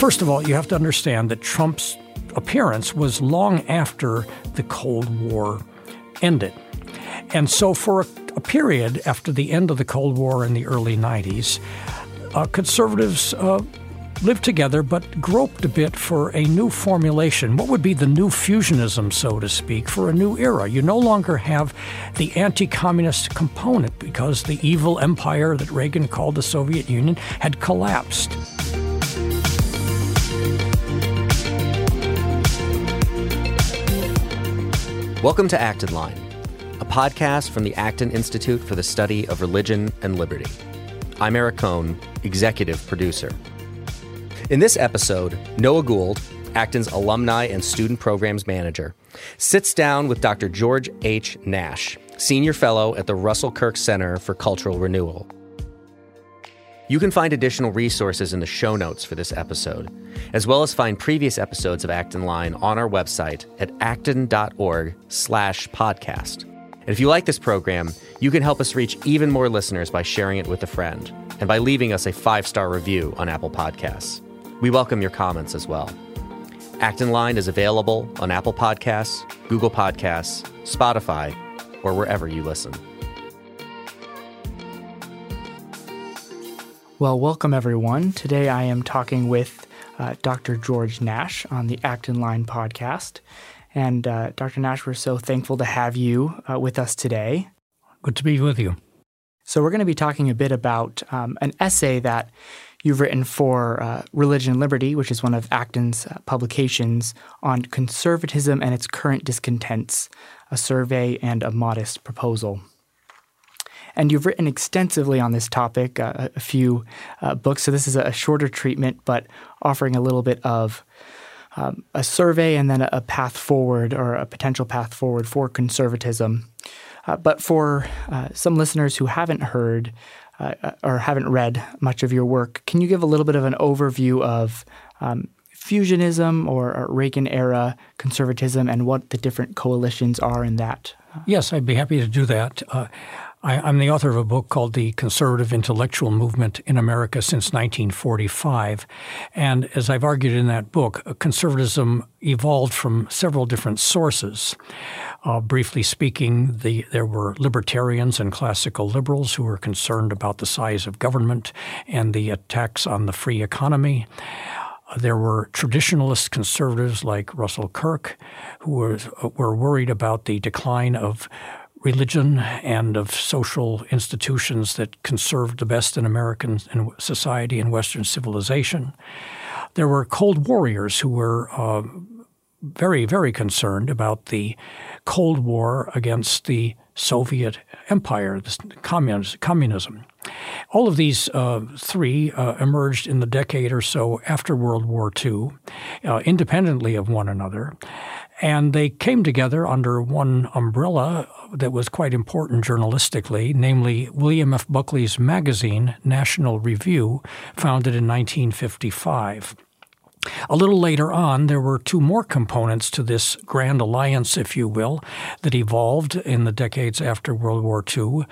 First of all, you have to understand that Trump's appearance was long after the Cold War ended. And so, for a, a period after the end of the Cold War in the early 90s, uh, conservatives uh, lived together but groped a bit for a new formulation. What would be the new fusionism, so to speak, for a new era? You no longer have the anti communist component because the evil empire that Reagan called the Soviet Union had collapsed. Welcome to Acton Line, a podcast from the Acton Institute for the Study of Religion and Liberty. I'm Eric Kohn, executive producer. In this episode, Noah Gould, Acton's alumni and student programs manager, sits down with Dr. George H. Nash, senior fellow at the Russell Kirk Center for Cultural Renewal. You can find additional resources in the show notes for this episode, as well as find previous episodes of Acton Line on our website at acton.org slash podcast. And if you like this program, you can help us reach even more listeners by sharing it with a friend and by leaving us a five-star review on Apple Podcasts. We welcome your comments as well. Acton Line is available on Apple Podcasts, Google Podcasts, Spotify, or wherever you listen. Well, welcome everyone. Today I am talking with uh, Dr. George Nash on the Act Acton Line podcast. And uh, Dr. Nash, we're so thankful to have you uh, with us today. Good to be with you. So, we're going to be talking a bit about um, an essay that You've written for uh, Religion and Liberty, which is one of Acton's uh, publications, on conservatism and its current discontents, a survey and a modest proposal. And you've written extensively on this topic, uh, a few uh, books. So this is a shorter treatment, but offering a little bit of um, a survey and then a path forward or a potential path forward for conservatism. Uh, but for uh, some listeners who haven't heard uh, or haven't read much of your work, can you give a little bit of an overview of um, fusionism or, or Reagan era conservatism and what the different coalitions are in that? Yes, I'd be happy to do that. Uh, I, am the author of a book called The Conservative Intellectual Movement in America Since 1945. And as I've argued in that book, uh, conservatism evolved from several different sources. Uh, briefly speaking, the, there were libertarians and classical liberals who were concerned about the size of government and the attacks on the free economy. Uh, there were traditionalist conservatives like Russell Kirk who were, uh, were worried about the decline of religion and of social institutions that conserved the best in American society and Western civilization. There were Cold Warriors who were uh, very, very concerned about the Cold War against the Soviet Empire, communism. All of these uh, three uh, emerged in the decade or so after World War II, uh, independently of one another. And they came together under one umbrella that was quite important journalistically, namely William F. Buckley's magazine, National Review, founded in 1955. A little later on, there were two more components to this grand alliance, if you will, that evolved in the decades after World War II.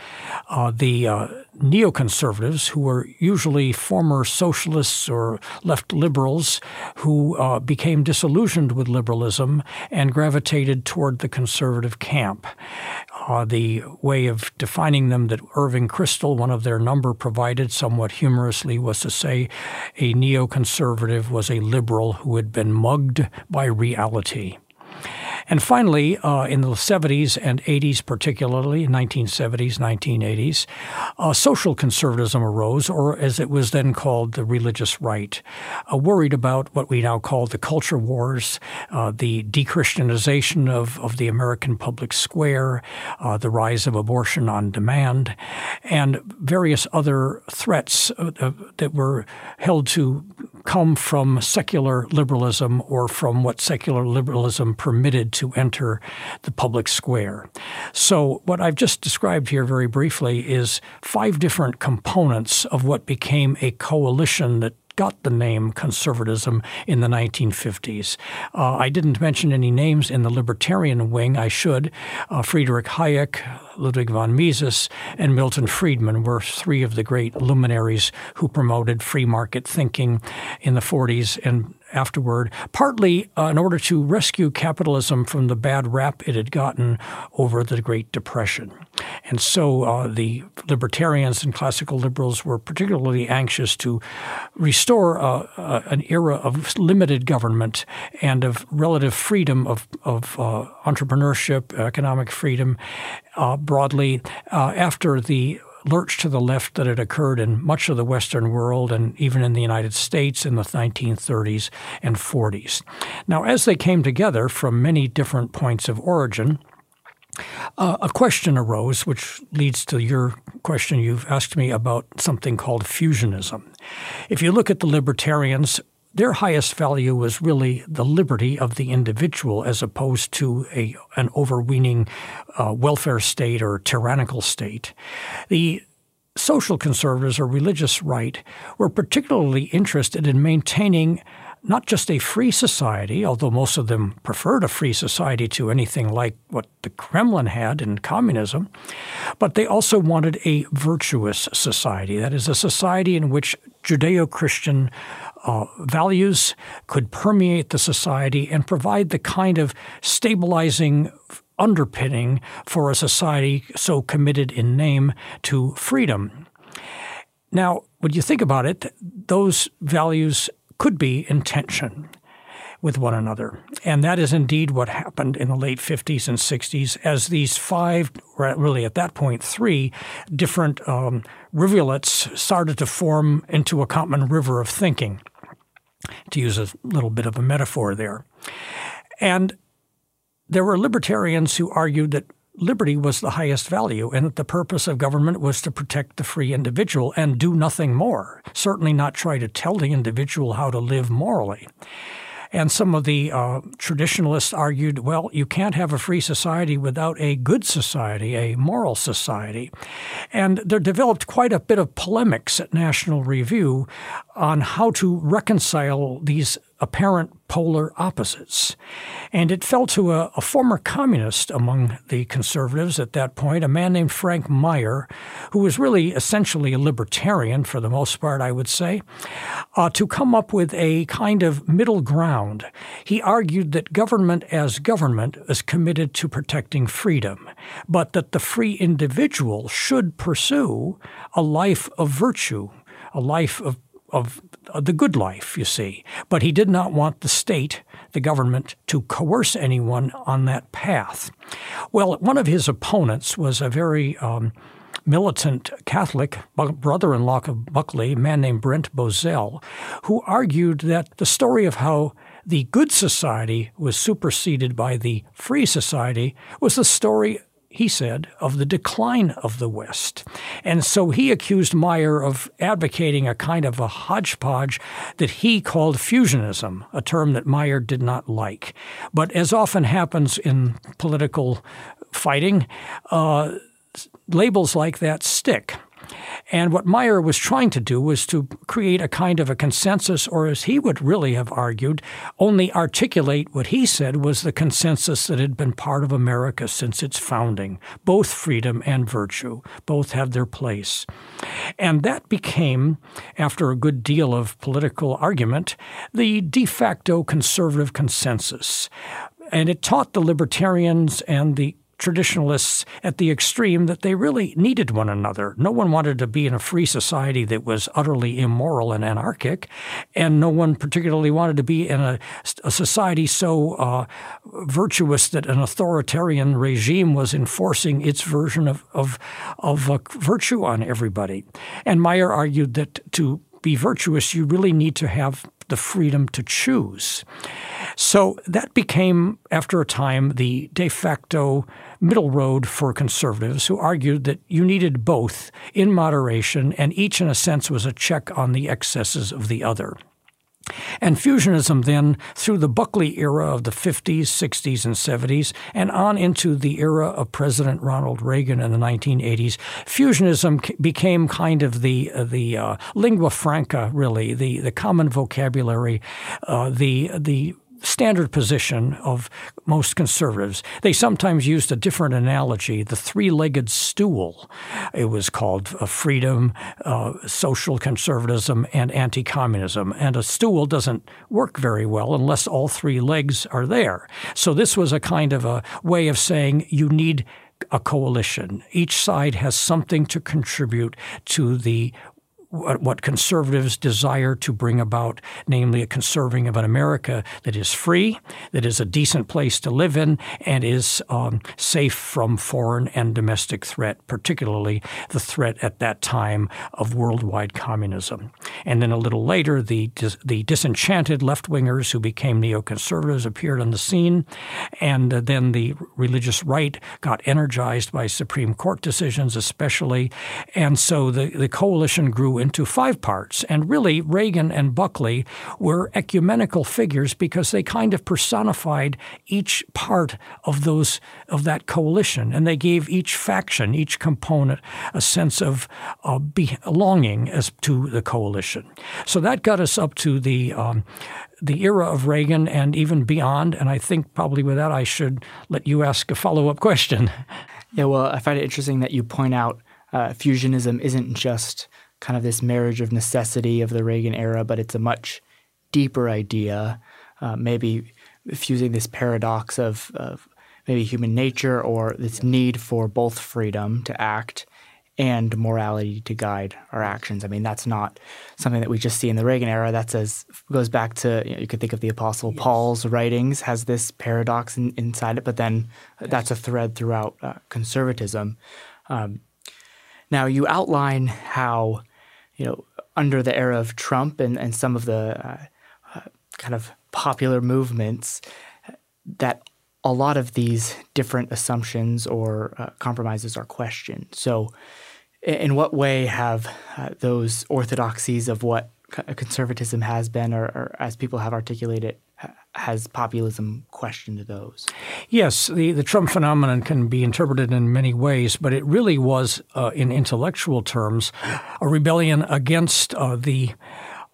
Uh, the uh, neoconservatives, who were usually former socialists or left liberals, who uh, became disillusioned with liberalism and gravitated toward the conservative camp. Uh, the way of defining them that Irving Kristol, one of their number, provided somewhat humorously was to say a neoconservative was a liberal who had been mugged by reality. And finally, uh, in the 70s and 80s, particularly 1970s, 1980s, uh, social conservatism arose, or as it was then called, the religious right, uh, worried about what we now call the culture wars, uh, the dechristianization of, of the American public square, uh, the rise of abortion on demand, and various other threats uh, that were held to come from secular liberalism or from what secular liberalism permitted to enter the public square. So, what I've just described here very briefly is five different components of what became a coalition that got the name conservatism in the 1950s. Uh, I didn't mention any names in the libertarian wing. I should. Uh, Friedrich Hayek, Ludwig von Mises, and Milton Friedman were three of the great luminaries who promoted free market thinking in the 40s and afterward, partly uh, in order to rescue capitalism from the bad rap it had gotten over the Great Depression. And so uh, the libertarians and classical liberals were particularly anxious to restore uh, uh an era of limited government and of relative freedom of, of uh, entrepreneurship, economic freedom uh, broadly after the lurch to the left that had occurred in much of the Western world and even in the United States in the 1930s and 40s. Now, as they came together from many different points of origin, uh, a question arose, which leads to your question you've asked me about something called fusionism. If you look at the libertarians, their highest value was really the liberty of the individual as opposed to a, an overweening uh, welfare state or tyrannical state. The social conservatives or religious right were particularly interested in maintaining not just a free society, although most of them preferred a free society to anything like what the Kremlin had in communism, but they also wanted a virtuous society. That is, a society in which Judeo Christian uh, values could permeate the society and provide the kind of stabilizing underpinning for a society so committed in name to freedom. Now, when you think about it, those values could be in tension with one another. And that is indeed what happened in the late 50s and 60s as these five, really at that point, three different um, rivulets started to form into a common river of thinking, to use a little bit of a metaphor there. And there were libertarians who argued that liberty was the highest value and that the purpose of government was to protect the free individual and do nothing more, certainly not try to tell the individual how to live morally. And some of the uh, traditionalists argued, well, you can't have a free society without a good society, a moral society. And there developed quite a bit of polemics at National Review on how to reconcile these apparent polar opposites. And it fell to a, a, former communist among the conservatives at that point, a man named Frank Meyer, who was really essentially a libertarian for the most part, I would say, uh, to come up with a kind of middle ground. He argued that government as government is committed to protecting freedom, but that the free individual should pursue a life of virtue, a life of of the good life, you see. But he did not want the state, the government, to coerce anyone on that path. Well, one of his opponents was a very um, militant Catholic brother in law of Buckley, a man named Brent Bozell, who argued that the story of how the good society was superseded by the free society was the story he said, of the decline of the West. And so he accused Meyer of advocating a kind of a hodgepodge that he called fusionism, a term that Meyer did not like. But as often happens in political fighting, uh, labels like that stick. And what Meyer was trying to do was to create a kind of a consensus, or as he would really have argued, only articulate what he said was the consensus that had been part of America since its founding. Both freedom and virtue, both have their place. And that became, after a good deal of political argument, the de facto conservative consensus. And it taught the libertarians and the traditionalists at the extreme that they really needed one another. No one wanted to be in a free society that was utterly immoral and anarchic, and no one particularly wanted to be in a, a society so uh, virtuous that an authoritarian regime was enforcing its version of, of, of uh, virtue on everybody. And Meyer argued that to be virtuous, you really need to have the freedom to choose. So that became, after a time, the de facto middle road for conservatives who argued that you needed both in moderation, and each, in a sense, was a check on the excesses of the other. And fusionism then, through the Buckley era of the 50s, 60s, and 70s, and on into the era of President Ronald Reagan in the 1980s, fusionism became kind of the uh, the uh, lingua franca, really, the the common vocabulary, uh, the the standard position of most conservatives. They sometimes used a different analogy, the three legged stool. It was called uh, freedom, uh, social conservatism, and anti communism. And a stool doesn't work very well unless all three legs are there. So this was a kind of a way of saying you need a coalition. Each side has something to contribute to the what conservatives desire to bring about, namely a conserving of an America that is free, that is a decent place to live in, and is um, safe from foreign and domestic threat, particularly the threat at that time of worldwide communism. And then a little later, the the disenchanted left wingers who became neoconservatives appeared on the scene, and then the religious right got energized by Supreme Court decisions, especially, and so the the coalition grew into five parts. And really, Reagan and Buckley were ecumenical figures because they kind of personified each part of those of that coalition, and they gave each faction, each component, a sense of uh, belonging as to the coalition. So that got us up to the um, the era of Reagan and even beyond. And I think probably with that, I should let you ask a follow up question. Yeah, well, I find it interesting that you point out uh, fusionism isn't just kind of this marriage of necessity of the Reagan era, but it's a much deeper idea, uh, maybe fusing this paradox of, of maybe human nature or this need for both freedom to act and morality to guide our actions. I mean, that's not something that we just see in the Reagan era. That's as goes back to you, know, you could think of the Apostle yes. Paul's writings has this paradox in, inside it, but then yes. that's a thread throughout uh, conservatism. Um, now, you outline how you know, under the era of Trump and, and some of the uh, uh, kind of popular movements, that a lot of these different assumptions or uh, compromises are questioned. So, in what way have uh, those orthodoxies of what conservatism has been, or, or as people have articulated, has populism questioned those? Yes, the, the Trump phenomenon can be interpreted in many ways, but it really was, uh, in intellectual terms, a rebellion against uh, the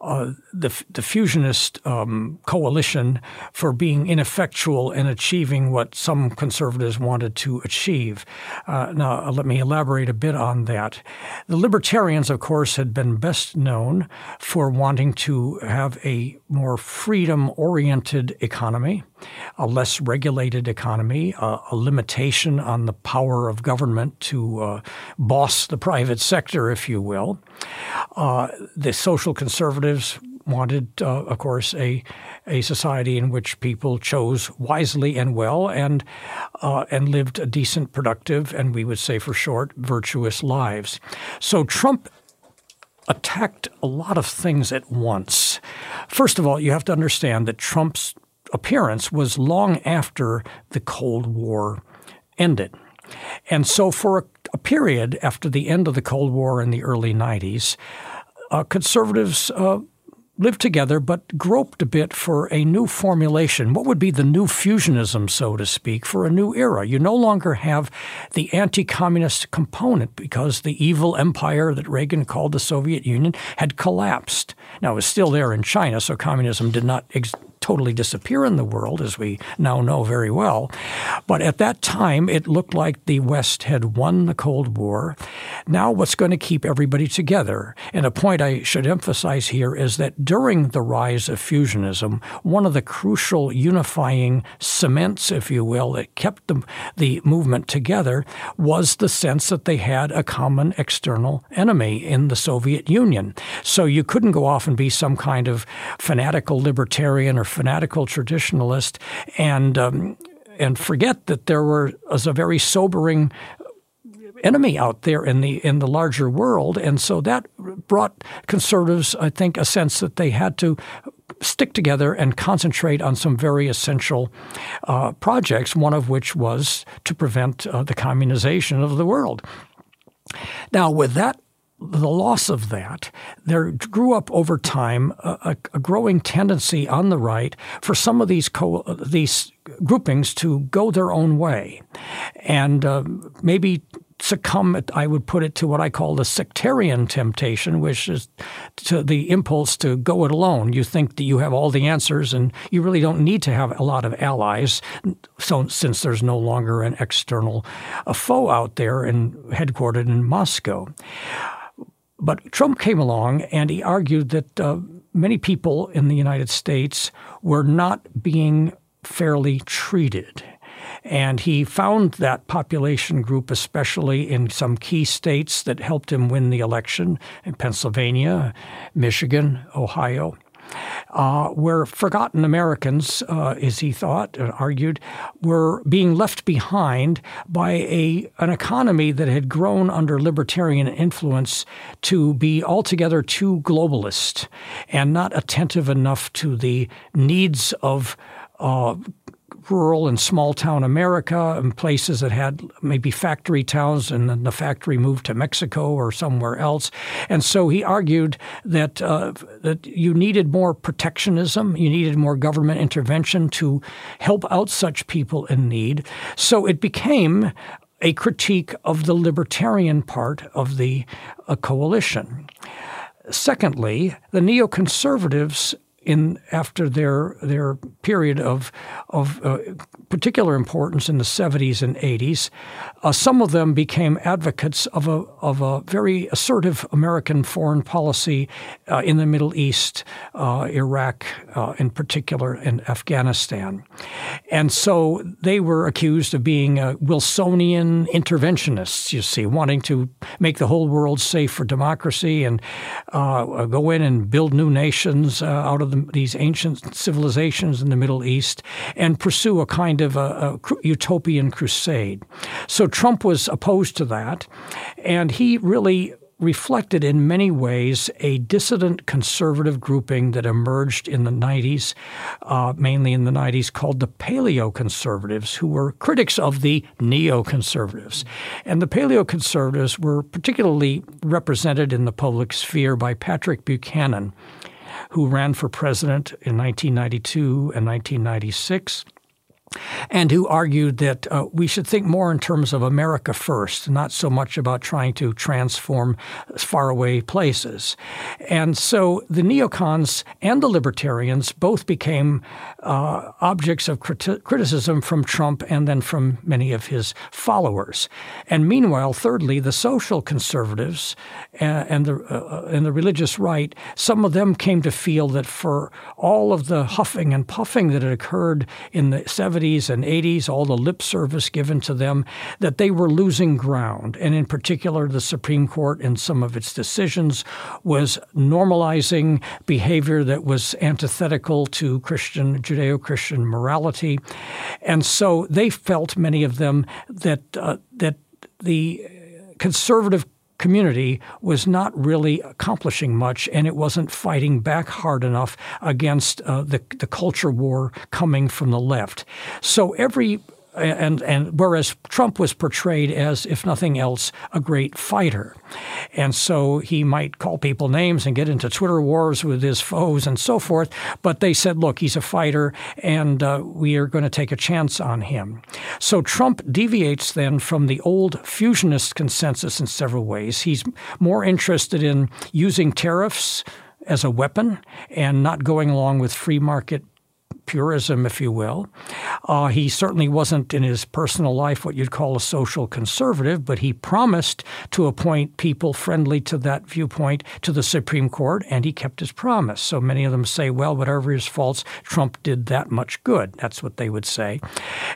uh, the, the fusionist um, coalition for being ineffectual in achieving what some conservatives wanted to achieve. Uh, now, let me elaborate a bit on that. The libertarians, of course, had been best known for wanting to have a more freedom oriented economy a less regulated economy, uh, a limitation on the power of government to uh, boss the private sector, if you will. Uh, the social conservatives wanted, uh, of course, a a society in which people chose wisely and well and uh, and lived a decent, productive, and we would say for short, virtuous lives. So Trump attacked a lot of things at once. First of all, you have to understand that Trump's appearance was long after the Cold War ended. And so, for a, a period after the end of the Cold War in the early 90s, uh, conservatives uh, lived together but groped a bit for a new formulation. What would be the new fusionism, so to speak, for a new era? You no longer have the anti communist component because the evil empire that Reagan called the Soviet Union had collapsed. Now, it was still there in China, so communism did not ex- totally disappear in the world, as we now know very well. But at that time, it looked like the West had won the Cold War. Now, what's going to keep everybody together? And a point I should emphasize here is that during the rise of fusionism, one of the crucial unifying cements, if you will, that kept the, the movement together was the sense that they had a common external enemy in the Soviet Union. So you couldn't go off and be some kind of fanatical libertarian or fanatical traditionalist and um, and forget that there were was a very sobering enemy out there in the in the larger world, and so that brought conservatives, I think, a sense that they had to stick together and concentrate on some very essential uh, projects. One of which was to prevent uh, the communization of the world. Now, with that the loss of that, there grew up over time a, a, growing tendency on the right for some of these co- these groupings to go their own way, and uh, maybe succumb, I would put it, to what I call the sectarian temptation, which is to the impulse to go it alone. You think that you have all the answers and you really don't need to have a lot of allies. So, since there's no longer an external a foe out there and headquartered in Moscow. But Trump came along and he argued that uh, many people in the United States were not being fairly treated. And he found that population group, especially in some key states that helped him win the election in Pennsylvania, Michigan, Ohio. Uh, where forgotten Americans, uh, as he thought and argued, were being left behind by a an economy that had grown under libertarian influence to be altogether too globalist and not attentive enough to the needs of uh, rural and small town America and places that had maybe factory towns and then the factory moved to Mexico or somewhere else. And so he argued that uh, that you needed more protectionism, you needed more government intervention to help out such people in need. So it became a critique of the libertarian part of the uh, coalition. Secondly, the neoconservatives in after their their period of of uh, particular importance in the 70s and 80s, uh, some of them became advocates of a of a very assertive American foreign policy uh, in the Middle East, uh, Iraq uh, in particular, and Afghanistan, and so they were accused of being Wilsonian interventionists. You see, wanting to make the whole world safe for democracy and uh, go in and build new nations out of the, these ancient civilizations in the Middle East and pursue a kind of a, a utopian crusade. So Trump was opposed to that, and he really reflected in many ways a dissident conservative grouping that emerged in the 90s, uh, mainly in the 90s, called the paleoconservatives, who were critics of the neoconservatives. And the paleoconservatives were particularly represented in the public sphere by Patrick Buchanan who ran for president in 1992 and 1996 and who argued that uh, we should think more in terms of America first, not so much about trying to transform faraway places. And so the neocons and the libertarians both became uh, objects of criti- criticism from Trump and then from many of his followers. And meanwhile, thirdly, the social conservatives and, and the uh, and the religious right, some of them came to feel that for all of the huffing and puffing that had occurred in the 70s 70s and 80s, all the lip service given to them, that they were losing ground. And in particular, the Supreme Court, in some of its decisions, was normalizing behavior that was antithetical to Christian, Judeo Christian morality. And so they felt, many of them, that, uh, that the conservative community was not really accomplishing much, and it wasn't fighting back hard enough against uh, the, the culture war coming from the left. So every and and whereas Trump was portrayed as, if nothing else, a great fighter, and so he might call people names and get into Twitter wars with his foes and so forth. But they said, look, he's a fighter, and uh, we are going to take a chance on him. So Trump deviates then from the old fusionist consensus in several ways. He's more interested in using tariffs as a weapon and not going along with free market purism, if you will. Uh, he certainly wasn't in his personal life what you'd call a social conservative, but he promised to appoint people friendly to that viewpoint to the Supreme Court, and he kept his promise. So many of them say, well, whatever his faults, Trump did that much good. That's what they would say.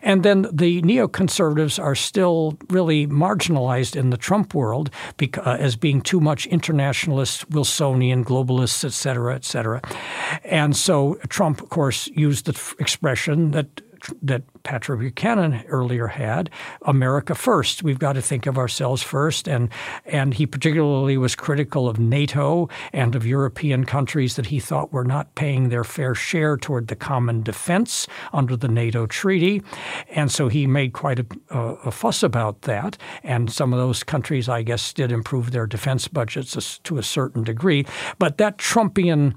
And then the neoconservatives are still really marginalized in the Trump world because, uh, as being too much internationalist, Wilsonian, globalists, et cetera, et cetera. And so Trump, of course, used used the expression that that Patrick Buchanan earlier had, America first. We've got to think of ourselves first. And, and he particularly was critical of NATO and of European countries that he thought were not paying their fair share toward the common defense under the NATO treaty. And so he made quite a, a fuss about that. And some of those countries, I guess, did improve their defense budgets to a certain degree. But that Trumpian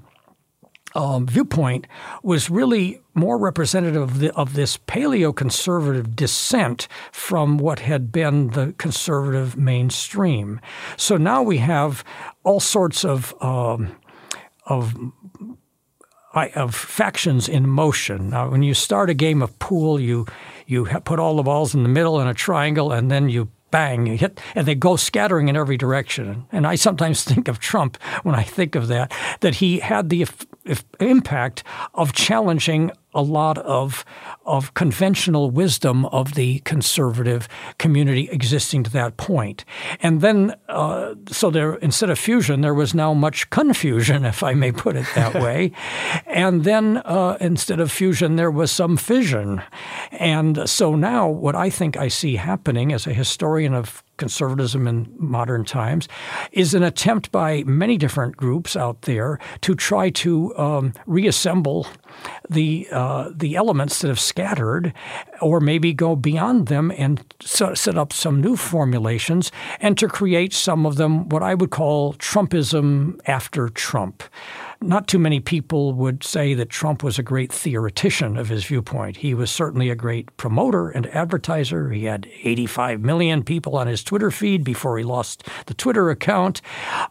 um, viewpoint was really more representative of, the, of this paleoconservative dissent from what had been the conservative mainstream. So now we have all sorts of um, of of factions in motion. Now, when you start a game of pool, you you put all the balls in the middle in a triangle, and then you bang, hit, and they go scattering in every direction. And I sometimes think of Trump when I think of that, that he had the impact of challenging a lot of of conventional wisdom of the conservative community existing to that point. And then, uh, so there instead of fusion, there was now much confusion, if I may put it that way. and then uh, instead of fusion, there was some fission. And so now, what I think I see happening as a historian of conservatism in modern times, is an attempt by many different groups out there to try to um, reassemble the uh, the elements that have scattered, or maybe go beyond them and set up some new formulations, and to create some of them what I would call Trumpism after Trump not too many people would say that Trump was a great theoretician of his viewpoint. He was certainly a great promoter and advertiser. He had 85 million people on his Twitter feed before he lost the Twitter account.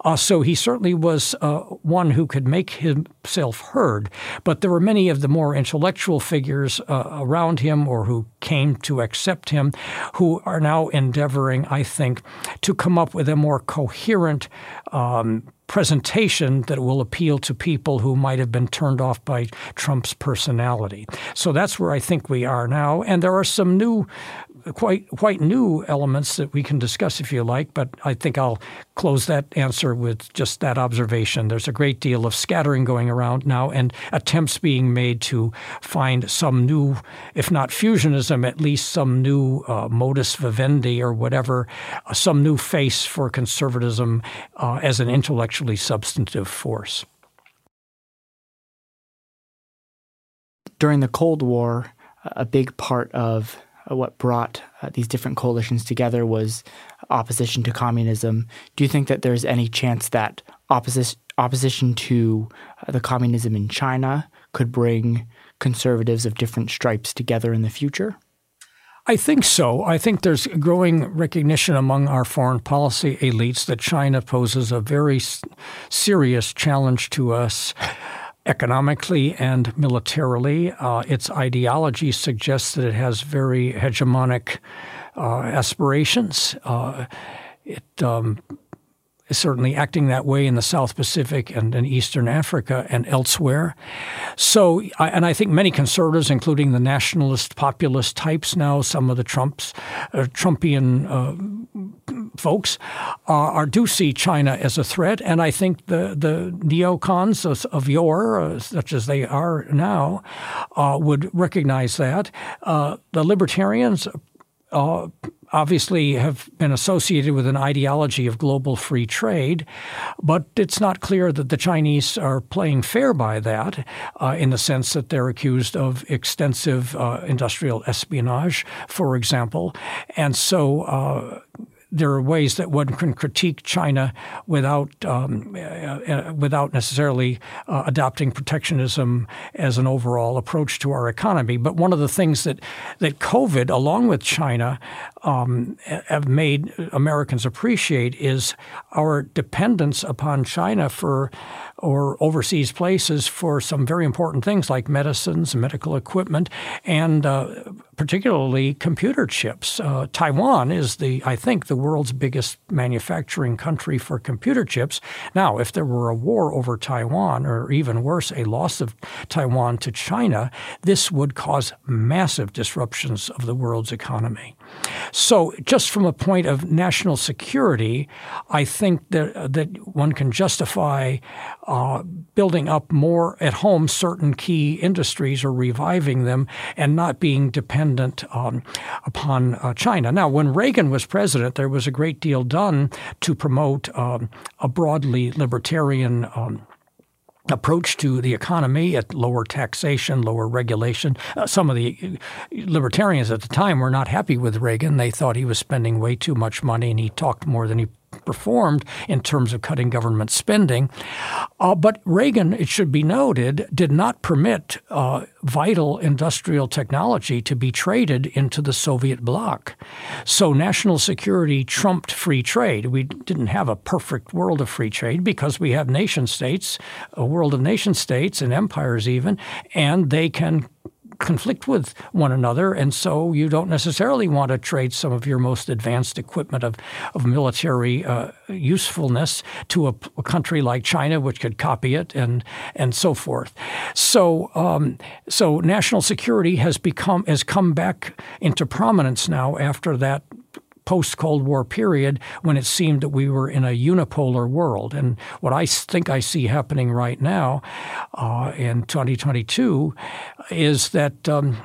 Uh, so he certainly was uh, one who could make himself heard. But there were many of the more intellectual figures uh, around him or who came to accept him who are now endeavoring, I think, to come up with a more coherent um, presentation that will appeal to people who might have been turned off by Trump's personality. So that's where I think we are now. And there are some new quite quite new elements that we can discuss if you like, but I think I'll close that answer with just that observation. There's a great deal of scattering going around now and attempts being made to find some new, if not fusionism, at least some new uh, modus vivendi or whatever, uh, some new face for conservatism uh, as an intellectually substantive force. During the Cold War, a big part of what brought uh, these different coalitions together was opposition to communism. Do you think that there's any chance that opposition opposition to uh, the communism in China could bring conservatives of different stripes together in the future? I think so. I think there's growing recognition among our foreign policy elites that China poses a very serious challenge to us economically and militarily. Uh, its ideology suggests that it has very hegemonic uh, aspirations. Uh, it um, is certainly acting that way in the South Pacific and in Eastern Africa and elsewhere. So, and I think many conservatives, including the nationalist, populist types now, some of the Trumps, uh, Trumpian uh, folks, uh, are do see China as a threat. And I think the the neocons of, of yore, uh, such as they are now, uh, would recognize that. The libertarians uh, obviously have been associated with an ideology of global free trade, but it's not clear that the Chinese are playing fair by that uh, in the sense that they're accused of extensive uh, industrial espionage, for example. And so uh, there are ways that one can critique China without um, uh, uh, without necessarily uh, adopting protectionism as an overall approach to our economy. But one of the things that that COVID, along with China, um, have made Americans appreciate is our dependence upon China for or overseas places for some very important things like medicines, medical equipment, and uh, particularly computer chips. Uh, Taiwan is the, I think, the world's biggest manufacturing country for computer chips. Now, if there were a war over Taiwan, or even worse, a loss of Taiwan to China, this would cause massive disruptions of the world's economy. So, just from a point of national security, I think that that one can justify uh, building up more at home certain key industries or reviving them, and not being dependent um, upon uh, China. Now, when Reagan was president, there was a great deal done to promote um, a broadly libertarian. Um, approach to the economy at lower taxation, lower regulation. Uh, some of the libertarians at the time were not happy with Reagan. They thought he was spending way too much money and he talked more than he performed in terms of cutting government spending. Uh, but Reagan, it should be noted, did not permit uh, vital industrial technology to be traded into the Soviet bloc. So national security trumped free trade. We didn't have a perfect world of free trade because we have nation states, a world of nation states and empires even, and they can conflict with one another, and so you don't necessarily want to trade some of your most advanced equipment of, of military uh, usefulness to a, a, country like China, which could copy it, and and so forth. So um, so national security has become has come back into prominence now after that post Cold War period when it seemed that we were in a unipolar world. And what I think I see happening right now uh, in 2022 is that. Um,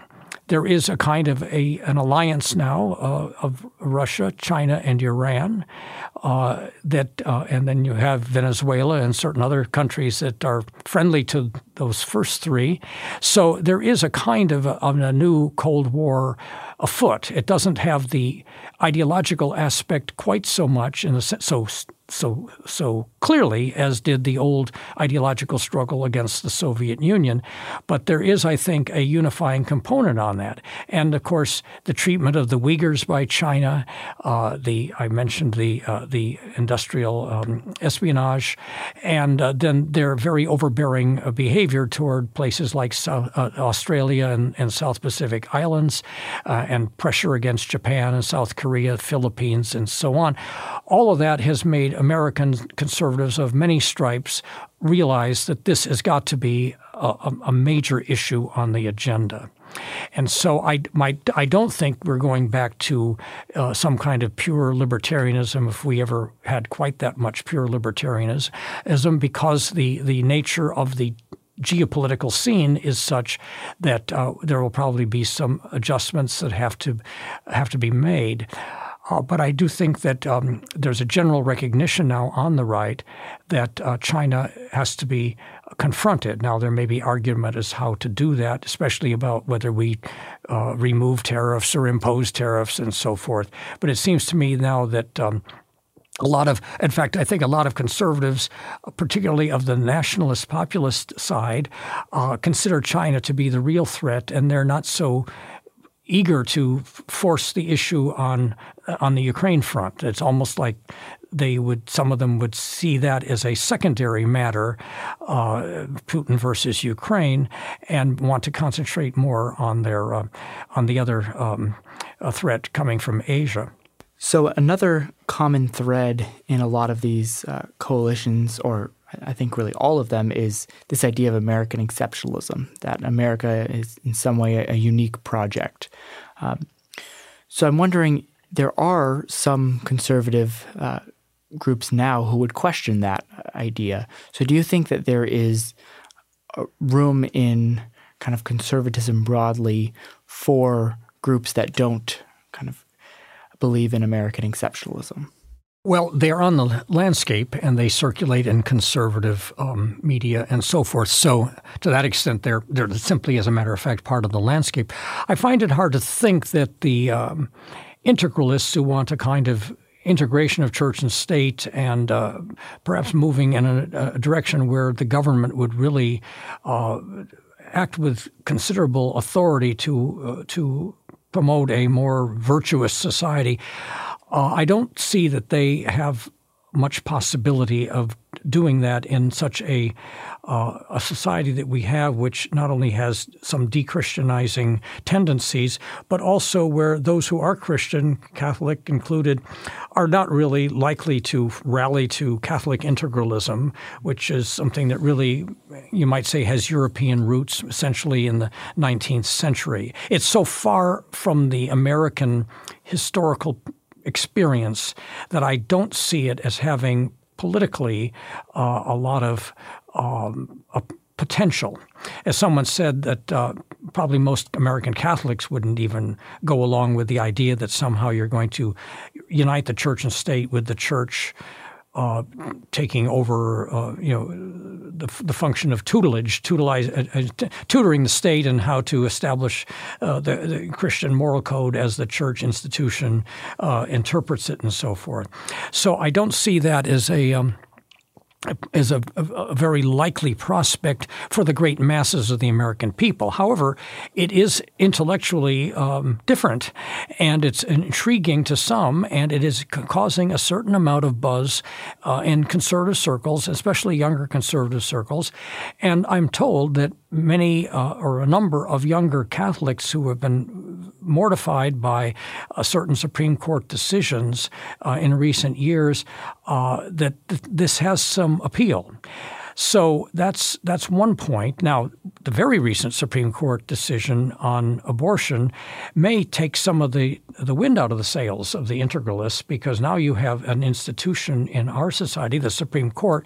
there is a kind of a an alliance now uh, of Russia, China, and Iran. Uh, that uh, and then you have Venezuela and certain other countries that are friendly to those first three. So there is a kind of a, of a new Cold War afoot. It doesn't have the ideological aspect quite so much in the so so so clearly as did the old ideological struggle against the Soviet Union. But there is, I think, a unifying component on that. And of course, the treatment of the Uyghurs by China, uh, the I mentioned the uh, the industrial um, espionage, and uh, then their very overbearing uh, behavior toward places like South, uh, Australia and, and, South Pacific Islands, uh, and pressure against Japan and South Korea, Philippines, and so on. All of that has made American conservatives of many stripes realize that this has got to be a, a major issue on the agenda. And so I, my, I don't think we're going back to uh, some kind of pure libertarianism if we ever had quite that much pure libertarianism because the, the nature of the geopolitical scene is such that uh, there will probably be some adjustments that have to have to be made. Uh, but I do think that um, there's a general recognition now on the right that uh, China has to be confronted. Now, there may be argument as how to do that, especially about whether we uh, remove tariffs or impose tariffs and so forth. But it seems to me now that um, a lot of, in fact, I think a lot of conservatives, particularly of the nationalist populist side, uh, consider China to be the real threat, and they're not so eager to force the issue on on the Ukraine front. It's almost like they would some of them would see that as a secondary matter, uh, Putin versus Ukraine, and want to concentrate more on their uh, on the other um, threat coming from Asia. So another common thread in a lot of these uh, coalitions, or I think really all of them, is this idea of American exceptionalism, that America is in some way a, a unique project. Um, so I'm wondering, there are some conservative uh, groups now who would question that idea. So do you think that there is room in kind of conservatism broadly for groups that don't kind of believe in American exceptionalism? Well, they're on the landscape and they circulate in conservative um, media and so forth. So, to that extent, they're, they're simply, as a matter of fact, part of the landscape. I find it hard to think that the um, integralists who want a kind of integration of church and state and uh, perhaps moving in a, a, direction where the government would really uh, act with considerable authority to, uh, to promote a more virtuous society. Uh, I don't see that they have much possibility of doing that in such a uh, a society that we have, which not only has some de-Christianizing tendencies, but also where those who are Christian, Catholic included, are not really likely to rally to Catholic integralism, which is something that really, you might say, has European roots essentially in the 19th century. It's so far from the American historical experience that I don't see it as having politically uh, a lot of um, a potential. As someone said, that uh, probably most American Catholics wouldn't even go along with the idea that somehow you're going to unite the church and state with the church uh, taking over, uh, you know, the, the function of tutelage, uh, uh tutoring the state and how to establish uh, the, the, Christian moral code as the church institution uh, interprets it and so forth. So I don't see that as a um, is a, a, a, very likely prospect for the great masses of the American people. However, it is intellectually um, different, and it's intriguing to some, and it is causing a certain amount of buzz uh, in conservative circles, especially younger conservative circles. And I'm told that many uh, or a number of younger Catholics who have been mortified by uh, certain Supreme Court decisions uh, in recent years uh, that th- this has some appeal. So that's that's one point. Now, the very recent Supreme Court decision on abortion may take some of the the wind out of the sails of the integralists because now you have an institution in our society, the Supreme Court,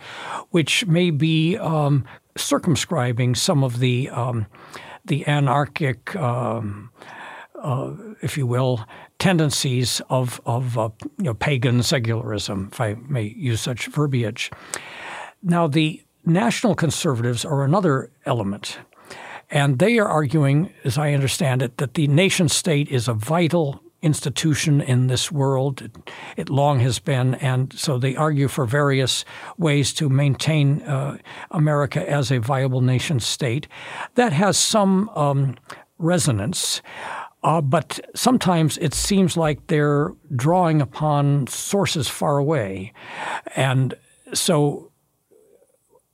which may be um, circumscribing some of the um, the anarchic. Um, uh, if you will, tendencies of of uh, you know, pagan secularism, if I may use such verbiage. Now, the national conservatives are another element, and they are arguing, as I understand it, that the nation state is a vital institution in this world. It, it, long has been, and so they argue for various ways to maintain uh, America as a viable nation state. That has some um, resonance. Uh, but sometimes it seems like they're drawing upon sources far away. And so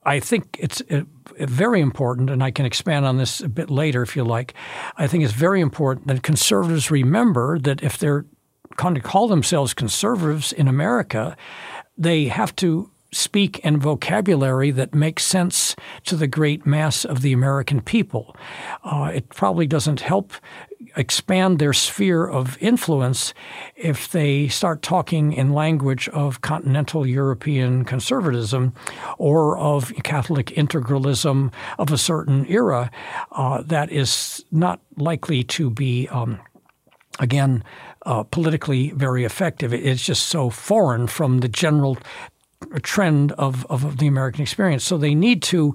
I think it's uh, very important, and I can expand on this a bit later if you like. I think it's very important that conservatives remember that if they're going to call themselves conservatives in America, they have to speak in vocabulary that makes sense to the great mass of the American people. Uh, it probably doesn't help expand their sphere of influence if they start talking in language of continental European conservatism or of Catholic integralism of a certain era. Uh, that is not likely to be, um, again, uh, politically very effective. It's just so foreign from the general trend of, of the American experience. So they need to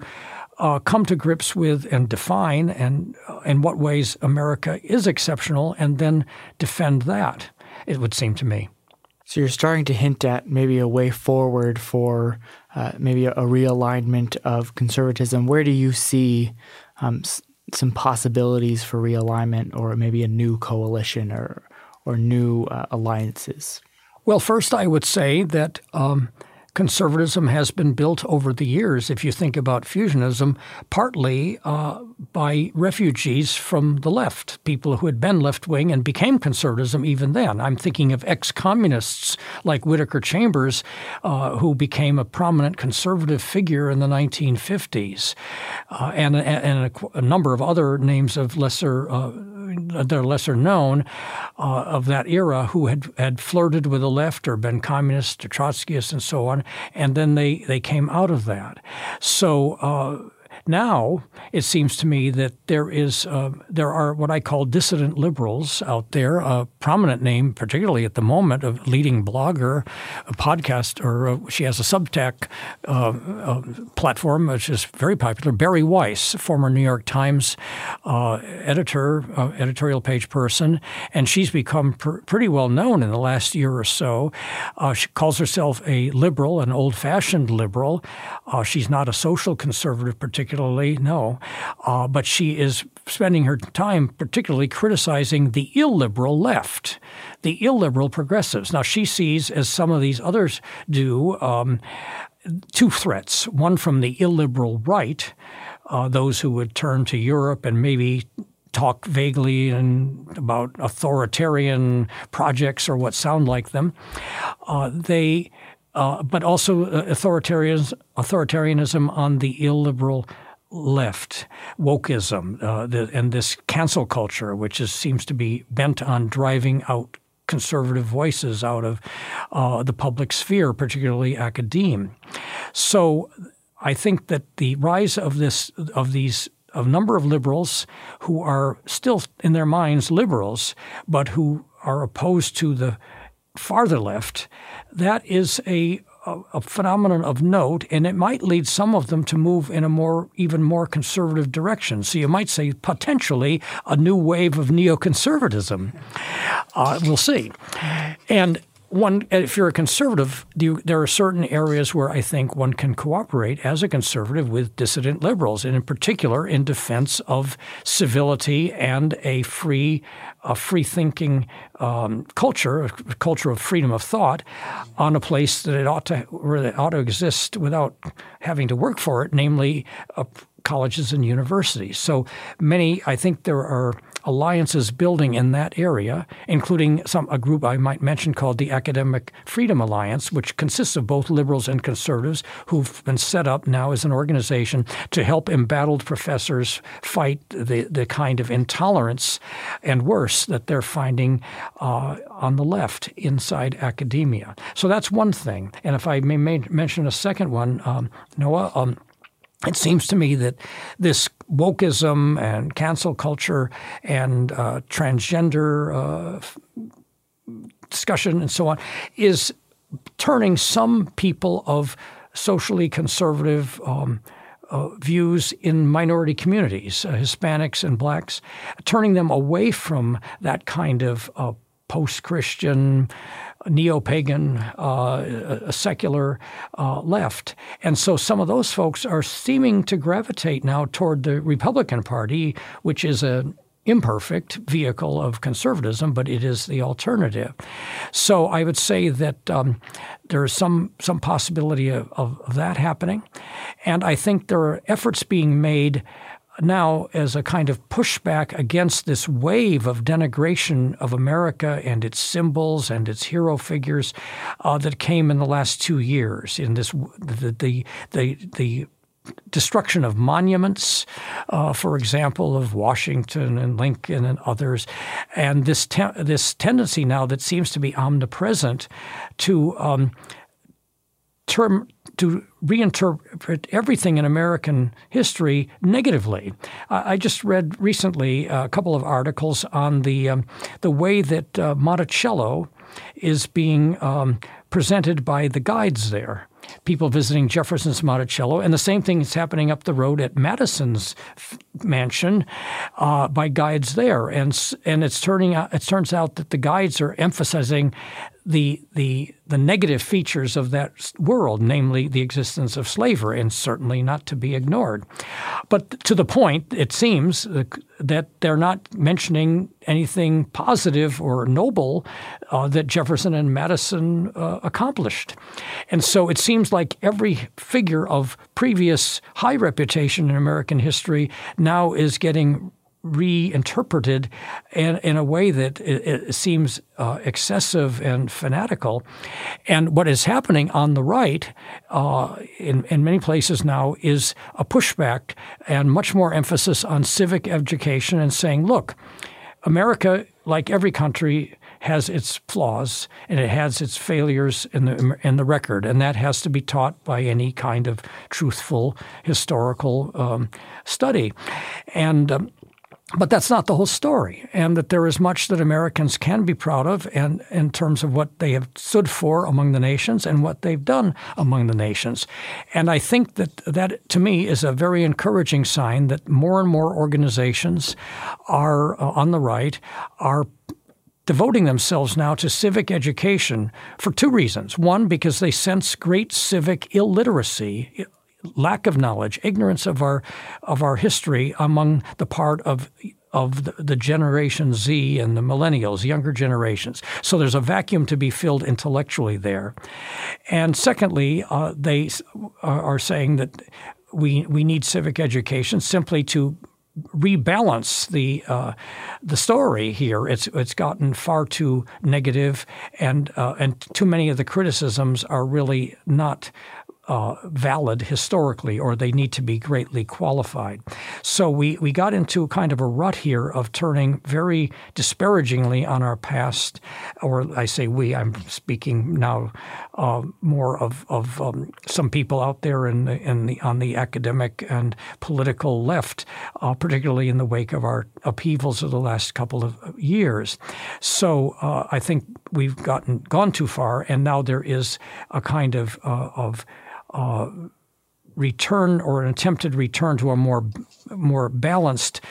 uh, come to grips with and define and uh, in what ways America is exceptional, and then defend that. It would seem to me. So you're starting to hint at maybe a way forward for uh, maybe a, a, realignment of conservatism. Where do you see um, s- some possibilities for realignment, or maybe a new coalition or or new uh, alliances? Well, first I would say that. Um, conservatism has been built over the years, if you think about fusionism, partly uh, by refugees from the left, people who had been left wing and became conservatism even then. I'm thinking of ex communists like Whittaker Chambers, uh, who became a prominent conservative figure in the 1950s, uh, and, and a, a, number of other names of lesser uh, they're lesser known uh, of that era who had, had flirted with the left or been communists or Trotskyists and so on, and then they, they came out of that. So uh, now it seems to me that there is uh, there are what I call dissident liberals out there. A prominent name, particularly at the moment, a leading blogger, a podcast, or a, she has a Substack uh, uh, platform which is very popular. Bari Weiss, former New York Times uh, editor, uh, editorial page person, and she's become pr- pretty well known in the last year or so. Uh, she calls herself a liberal, an old-fashioned liberal. she's not a social conservative, particularly particularly, no. Uh, but she is spending her time particularly criticizing the illiberal left, the illiberal progressives. Now, she sees, as some of these others do, um, two threats one from the illiberal right, uh, those who would turn to Europe and maybe talk vaguely about authoritarian projects or what sound like them. Uh, they, uh, but also uh, authoritarianism on the illiberal left, wokeism, uh, the, and this cancel culture, which is, seems to be bent on driving out conservative voices out of uh, the public sphere, particularly academe. So I think that the rise of this of these a number of liberals who are still in their minds liberals, but who are opposed to the farther left, that is a, a, phenomenon of note, and it might lead some of them to move in a more, even more conservative direction. So you might say potentially a new wave of neoconservatism. Uh, we'll see. And one, if you're a conservative, you, there are certain areas where I think one can cooperate as a conservative with dissident liberals, and in particular in defense of civility and a free, a free thinking um, culture, a culture of freedom of thought, on a place that it ought to where it ought to exist without having to work for it, namely a colleges and universities. So many, I think there are alliances building in that area, including some a group I might mention called the Academic Freedom Alliance, which consists of both liberals and conservatives who've been set up now as an organization to help embattled professors fight the, the kind of intolerance and worse that they're finding uh, on the left inside academia. So that's one thing. And if I may mention a second one, um, Noah. Um, it seems to me that this wokeism and cancel culture and uh, transgender uh, discussion and so on is turning some people of socially conservative um, uh, views in minority communities, uh, Hispanics and blacks, turning them away from that kind of uh, post Christian neo-pagan, uh, secular uh, left. And so some of those folks are seeming to gravitate now toward the Republican Party, which is an imperfect vehicle of conservatism, but it is the alternative. So I would say that um, there is some some possibility of, of that happening, and I think there are efforts being made now as a kind of pushback against this wave of denigration of America and its symbols and its hero figures uh, that came in the last two years. In this, the the the, the destruction of monuments, uh, for example, of Washington and Lincoln and others, and this te- this tendency now that seems to be omnipresent to um, term to reinterpret everything in American history negatively. I just read recently a couple of articles on the um, the way that uh, Monticello is being um, presented by the guides there people visiting Jefferson's Monticello, and the same thing is happening up the road at Madison's mansion uh, by guides there, and and it's turning out it turns out that the guides are emphasizing the the the negative features of that world, namely the existence of slavery, and certainly not to be ignored. But to the point, it seems that they're not mentioning anything positive or noble uh, that Jefferson and Madison uh, accomplished, and so it seems like every figure of previous high reputation in American history now is getting reinterpreted in, in a way that it, it seems uh, excessive and fanatical. And what is happening on the right uh, in, in many places now is a pushback and much more emphasis on civic education and saying, look, America, like every country, has its flaws and it has its failures in the in the record, and that has to be taught by any kind of truthful historical um, study. And um, but that's not the whole story, and that there is much that Americans can be proud of, and in terms of what they have stood for among the nations and what they've done among the nations. And I think that that, to me, is a very encouraging sign that more and more organizations are uh, on the right are devoting themselves now to civic education for two reasons. One, because they sense great civic illiteracy lack of knowledge, ignorance of our of our history among the part of of the, the, Generation Z and the millennials, younger generations. So there's a vacuum to be filled intellectually there. And secondly, uh, they are saying that we we need civic education simply to rebalance the uh, the story here. It's it's gotten far too negative, and uh, and too many of the criticisms are really not uh, valid historically, or they need to be greatly qualified. So we, we got into kind of a rut here of turning very disparagingly on our past, or I say we, I'm speaking now uh, more of, of um, some people out there in the, in the, on the academic and political left, uh, particularly in the wake of our upheavals of the last couple of years. So uh, I think we've gotten gone too far, and now there is a kind of uh, of uh, return or an attempted return to a more more balanced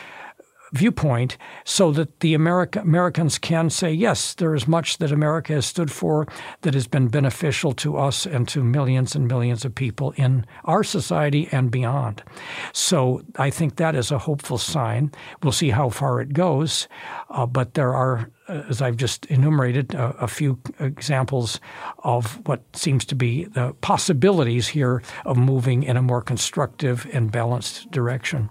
viewpoint so that the America, Americans can say, yes, there is much that America has stood for that has been beneficial to us and to millions and millions of people in our society and beyond. So I think that is a hopeful sign. We'll see how far it goes, uh, but there are as I've just enumerated, uh, a few examples of what seems to be the possibilities here of moving in a more constructive and balanced direction.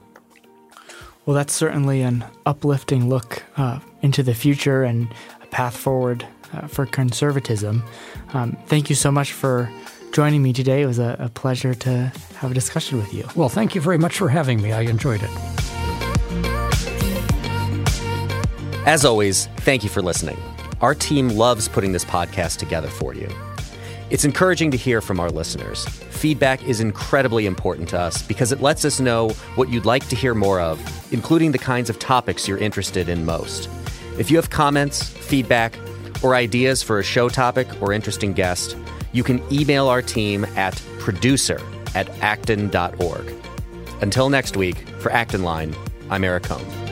Well, that's certainly an uplifting look uh, into the future and a path forward uh, for conservatism. Um, thank you so much for joining me today. It was a, a pleasure to have a discussion with you. Well, thank you very much for having me. I enjoyed it. As always, thank you for listening. Our team loves putting this podcast together for you. It's encouraging to hear from our listeners. Feedback is incredibly important to us because it lets us know what you'd like to hear more of, including the kinds of topics you're interested in most. If you have comments, feedback, or ideas for a show topic or interesting guest, you can email our team at producer at acton.org. Until next week, for Acton Line, I'm Eric Kohn.